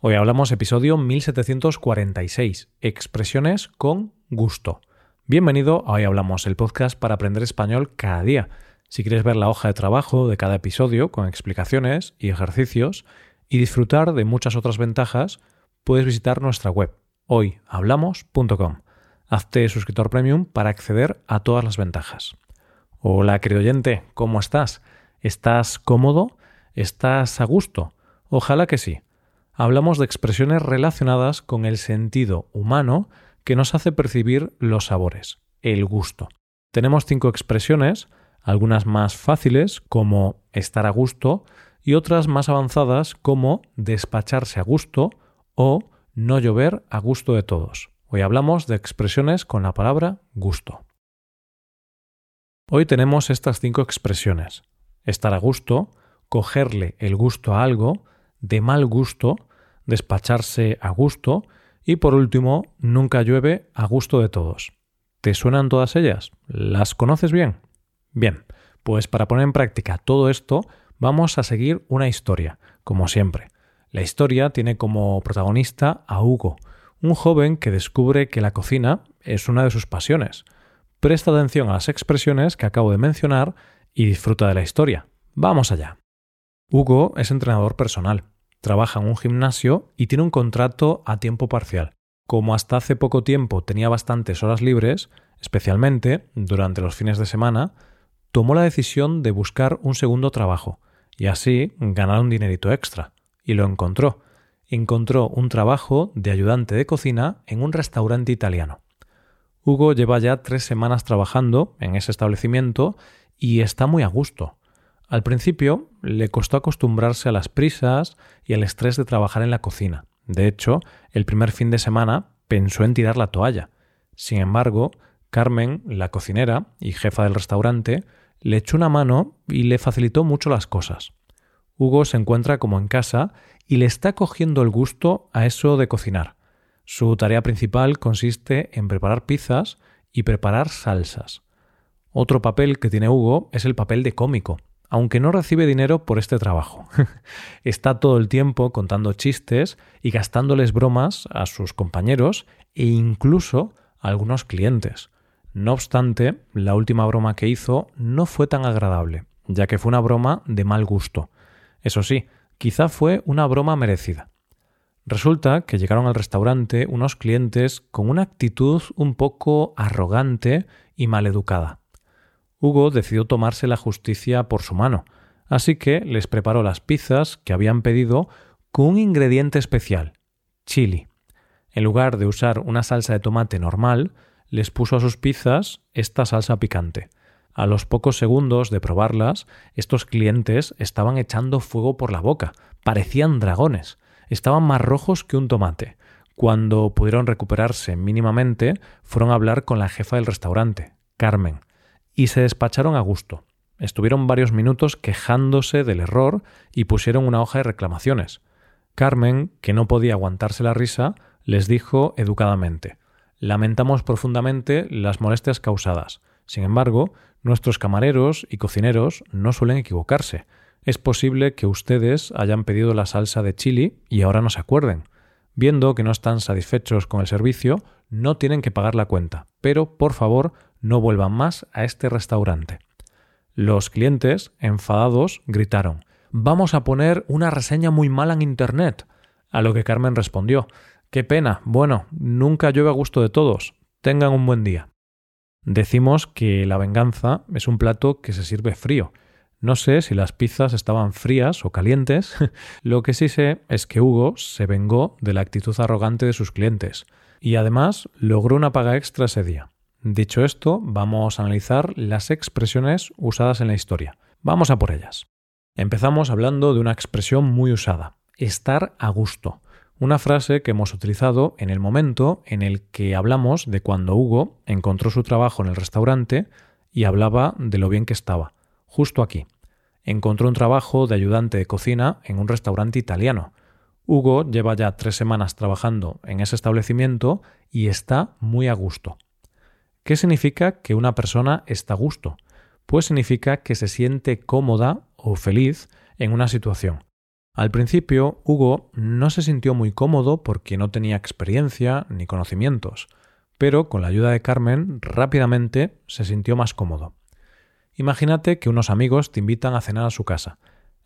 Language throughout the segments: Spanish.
Hoy hablamos episodio 1746, expresiones con gusto. Bienvenido a Hoy Hablamos, el podcast para aprender español cada día. Si quieres ver la hoja de trabajo de cada episodio con explicaciones y ejercicios y disfrutar de muchas otras ventajas, puedes visitar nuestra web hoyhablamos.com. Hazte suscriptor premium para acceder a todas las ventajas. Hola, querido oyente, ¿cómo estás? ¿Estás cómodo? ¿Estás a gusto? Ojalá que sí hablamos de expresiones relacionadas con el sentido humano que nos hace percibir los sabores, el gusto. Tenemos cinco expresiones, algunas más fáciles como estar a gusto y otras más avanzadas como despacharse a gusto o no llover a gusto de todos. Hoy hablamos de expresiones con la palabra gusto. Hoy tenemos estas cinco expresiones. Estar a gusto, cogerle el gusto a algo, de mal gusto, despacharse a gusto y por último, nunca llueve a gusto de todos. ¿Te suenan todas ellas? ¿Las conoces bien? Bien, pues para poner en práctica todo esto, vamos a seguir una historia, como siempre. La historia tiene como protagonista a Hugo, un joven que descubre que la cocina es una de sus pasiones. Presta atención a las expresiones que acabo de mencionar y disfruta de la historia. Vamos allá. Hugo es entrenador personal trabaja en un gimnasio y tiene un contrato a tiempo parcial. Como hasta hace poco tiempo tenía bastantes horas libres, especialmente durante los fines de semana, tomó la decisión de buscar un segundo trabajo y así ganar un dinerito extra. Y lo encontró. Encontró un trabajo de ayudante de cocina en un restaurante italiano. Hugo lleva ya tres semanas trabajando en ese establecimiento y está muy a gusto. Al principio le costó acostumbrarse a las prisas y al estrés de trabajar en la cocina. De hecho, el primer fin de semana pensó en tirar la toalla. Sin embargo, Carmen, la cocinera y jefa del restaurante, le echó una mano y le facilitó mucho las cosas. Hugo se encuentra como en casa y le está cogiendo el gusto a eso de cocinar. Su tarea principal consiste en preparar pizzas y preparar salsas. Otro papel que tiene Hugo es el papel de cómico aunque no recibe dinero por este trabajo. Está todo el tiempo contando chistes y gastándoles bromas a sus compañeros e incluso a algunos clientes. No obstante, la última broma que hizo no fue tan agradable, ya que fue una broma de mal gusto. Eso sí, quizá fue una broma merecida. Resulta que llegaron al restaurante unos clientes con una actitud un poco arrogante y maleducada. Hugo decidió tomarse la justicia por su mano, así que les preparó las pizzas que habían pedido con un ingrediente especial, chili. En lugar de usar una salsa de tomate normal, les puso a sus pizzas esta salsa picante. A los pocos segundos de probarlas, estos clientes estaban echando fuego por la boca, parecían dragones, estaban más rojos que un tomate. Cuando pudieron recuperarse mínimamente, fueron a hablar con la jefa del restaurante, Carmen, y se despacharon a gusto. Estuvieron varios minutos quejándose del error y pusieron una hoja de reclamaciones. Carmen, que no podía aguantarse la risa, les dijo educadamente Lamentamos profundamente las molestias causadas. Sin embargo, nuestros camareros y cocineros no suelen equivocarse. Es posible que ustedes hayan pedido la salsa de chili y ahora no se acuerden. Viendo que no están satisfechos con el servicio, no tienen que pagar la cuenta, pero por favor no vuelvan más a este restaurante. Los clientes, enfadados, gritaron Vamos a poner una reseña muy mala en Internet. A lo que Carmen respondió Qué pena, bueno, nunca llueve a gusto de todos. Tengan un buen día. Decimos que la venganza es un plato que se sirve frío. No sé si las pizzas estaban frías o calientes. Lo que sí sé es que Hugo se vengó de la actitud arrogante de sus clientes y además logró una paga extra ese día. Dicho esto, vamos a analizar las expresiones usadas en la historia. Vamos a por ellas. Empezamos hablando de una expresión muy usada, estar a gusto, una frase que hemos utilizado en el momento en el que hablamos de cuando Hugo encontró su trabajo en el restaurante y hablaba de lo bien que estaba, justo aquí. Encontró un trabajo de ayudante de cocina en un restaurante italiano. Hugo lleva ya tres semanas trabajando en ese establecimiento y está muy a gusto. ¿Qué significa que una persona está a gusto? Pues significa que se siente cómoda o feliz en una situación. Al principio, Hugo no se sintió muy cómodo porque no tenía experiencia ni conocimientos, pero con la ayuda de Carmen rápidamente se sintió más cómodo. Imagínate que unos amigos te invitan a cenar a su casa.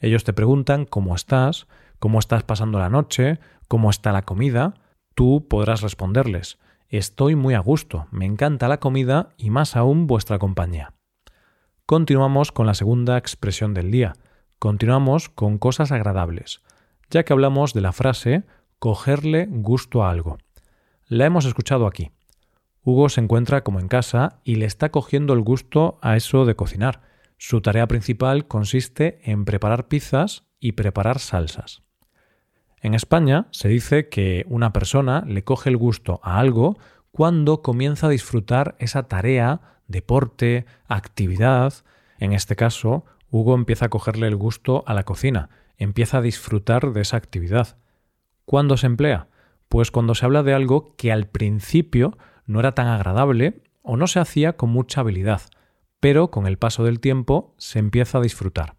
Ellos te preguntan cómo estás, cómo estás pasando la noche, cómo está la comida. Tú podrás responderles Estoy muy a gusto, me encanta la comida y más aún vuestra compañía. Continuamos con la segunda expresión del día. Continuamos con cosas agradables, ya que hablamos de la frase cogerle gusto a algo. La hemos escuchado aquí. Hugo se encuentra como en casa y le está cogiendo el gusto a eso de cocinar. Su tarea principal consiste en preparar pizzas y preparar salsas. En España se dice que una persona le coge el gusto a algo cuando comienza a disfrutar esa tarea, deporte, actividad. En este caso, Hugo empieza a cogerle el gusto a la cocina, empieza a disfrutar de esa actividad. ¿Cuándo se emplea? Pues cuando se habla de algo que al principio no era tan agradable o no se hacía con mucha habilidad, pero con el paso del tiempo se empieza a disfrutar.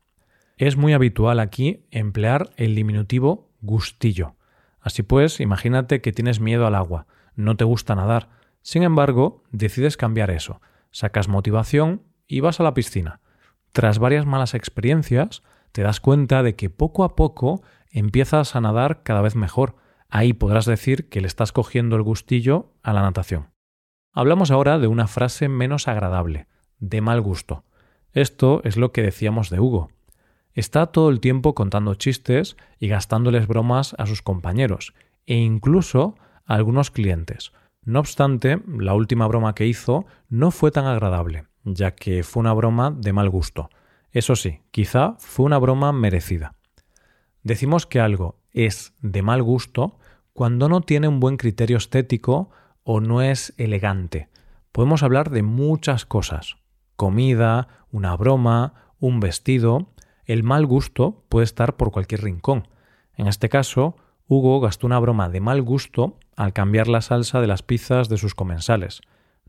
Es muy habitual aquí emplear el diminutivo gustillo. Así pues, imagínate que tienes miedo al agua, no te gusta nadar, sin embargo, decides cambiar eso, sacas motivación y vas a la piscina. Tras varias malas experiencias, te das cuenta de que poco a poco empiezas a nadar cada vez mejor. Ahí podrás decir que le estás cogiendo el gustillo a la natación. Hablamos ahora de una frase menos agradable, de mal gusto. Esto es lo que decíamos de Hugo. Está todo el tiempo contando chistes y gastándoles bromas a sus compañeros e incluso a algunos clientes. No obstante, la última broma que hizo no fue tan agradable, ya que fue una broma de mal gusto. Eso sí, quizá fue una broma merecida. Decimos que algo es de mal gusto cuando no tiene un buen criterio estético o no es elegante. Podemos hablar de muchas cosas. Comida, una broma, un vestido. El mal gusto puede estar por cualquier rincón. En este caso, Hugo gastó una broma de mal gusto al cambiar la salsa de las pizzas de sus comensales.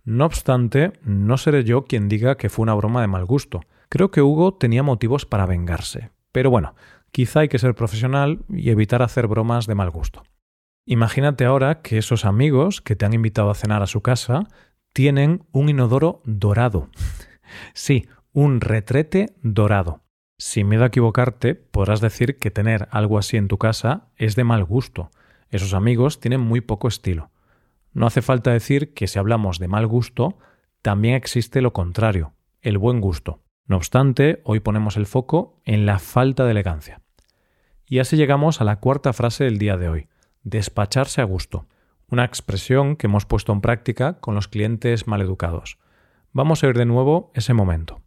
No obstante, no seré yo quien diga que fue una broma de mal gusto. Creo que Hugo tenía motivos para vengarse. Pero bueno, quizá hay que ser profesional y evitar hacer bromas de mal gusto. Imagínate ahora que esos amigos que te han invitado a cenar a su casa tienen un inodoro dorado. Sí, un retrete dorado. Sin miedo a equivocarte, podrás decir que tener algo así en tu casa es de mal gusto. Esos amigos tienen muy poco estilo. No hace falta decir que si hablamos de mal gusto, también existe lo contrario, el buen gusto. No obstante, hoy ponemos el foco en la falta de elegancia. Y así llegamos a la cuarta frase del día de hoy despacharse a gusto, una expresión que hemos puesto en práctica con los clientes maleducados. Vamos a ver de nuevo ese momento.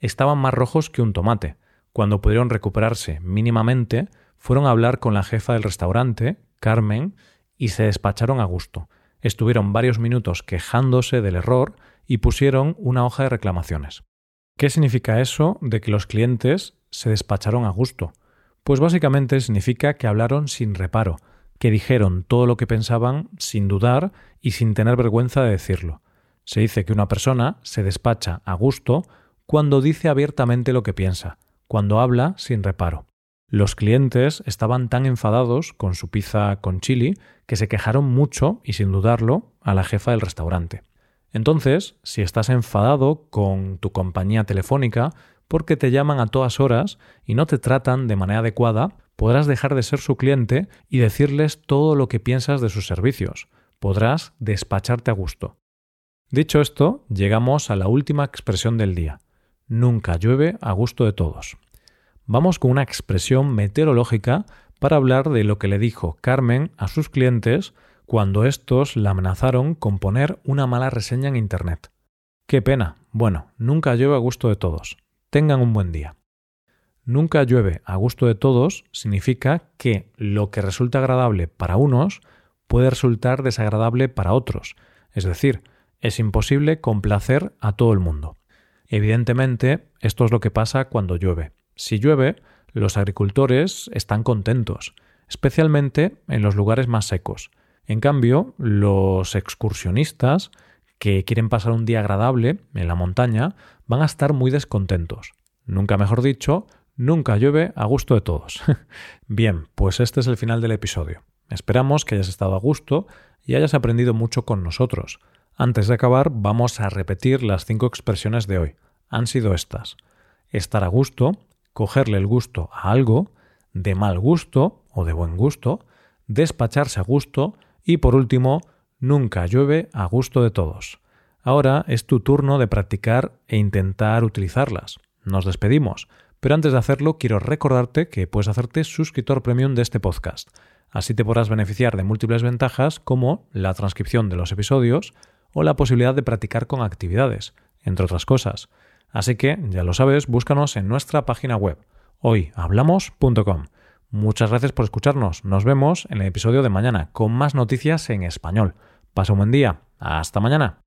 Estaban más rojos que un tomate. Cuando pudieron recuperarse mínimamente, fueron a hablar con la jefa del restaurante, Carmen, y se despacharon a gusto. Estuvieron varios minutos quejándose del error y pusieron una hoja de reclamaciones. ¿Qué significa eso de que los clientes se despacharon a gusto? Pues básicamente significa que hablaron sin reparo, que dijeron todo lo que pensaban sin dudar y sin tener vergüenza de decirlo. Se dice que una persona se despacha a gusto cuando dice abiertamente lo que piensa, cuando habla sin reparo. Los clientes estaban tan enfadados con su pizza con chili que se quejaron mucho y sin dudarlo a la jefa del restaurante. Entonces, si estás enfadado con tu compañía telefónica porque te llaman a todas horas y no te tratan de manera adecuada, podrás dejar de ser su cliente y decirles todo lo que piensas de sus servicios. Podrás despacharte a gusto. Dicho esto, llegamos a la última expresión del día. Nunca llueve a gusto de todos. Vamos con una expresión meteorológica para hablar de lo que le dijo Carmen a sus clientes cuando estos la amenazaron con poner una mala reseña en Internet. Qué pena. Bueno, nunca llueve a gusto de todos. Tengan un buen día nunca llueve a gusto de todos significa que lo que resulta agradable para unos puede resultar desagradable para otros. Es decir, es imposible complacer a todo el mundo. Evidentemente, esto es lo que pasa cuando llueve. Si llueve, los agricultores están contentos, especialmente en los lugares más secos. En cambio, los excursionistas que quieren pasar un día agradable en la montaña van a estar muy descontentos. Nunca mejor dicho, Nunca llueve a gusto de todos. Bien, pues este es el final del episodio. Esperamos que hayas estado a gusto y hayas aprendido mucho con nosotros. Antes de acabar, vamos a repetir las cinco expresiones de hoy. Han sido estas. Estar a gusto, cogerle el gusto a algo, de mal gusto o de buen gusto, despacharse a gusto y por último, nunca llueve a gusto de todos. Ahora es tu turno de practicar e intentar utilizarlas. Nos despedimos. Pero antes de hacerlo, quiero recordarte que puedes hacerte suscriptor premium de este podcast. Así te podrás beneficiar de múltiples ventajas como la transcripción de los episodios o la posibilidad de practicar con actividades, entre otras cosas. Así que, ya lo sabes, búscanos en nuestra página web, hoyhablamos.com. Muchas gracias por escucharnos. Nos vemos en el episodio de mañana con más noticias en español. Pasa un buen día. Hasta mañana.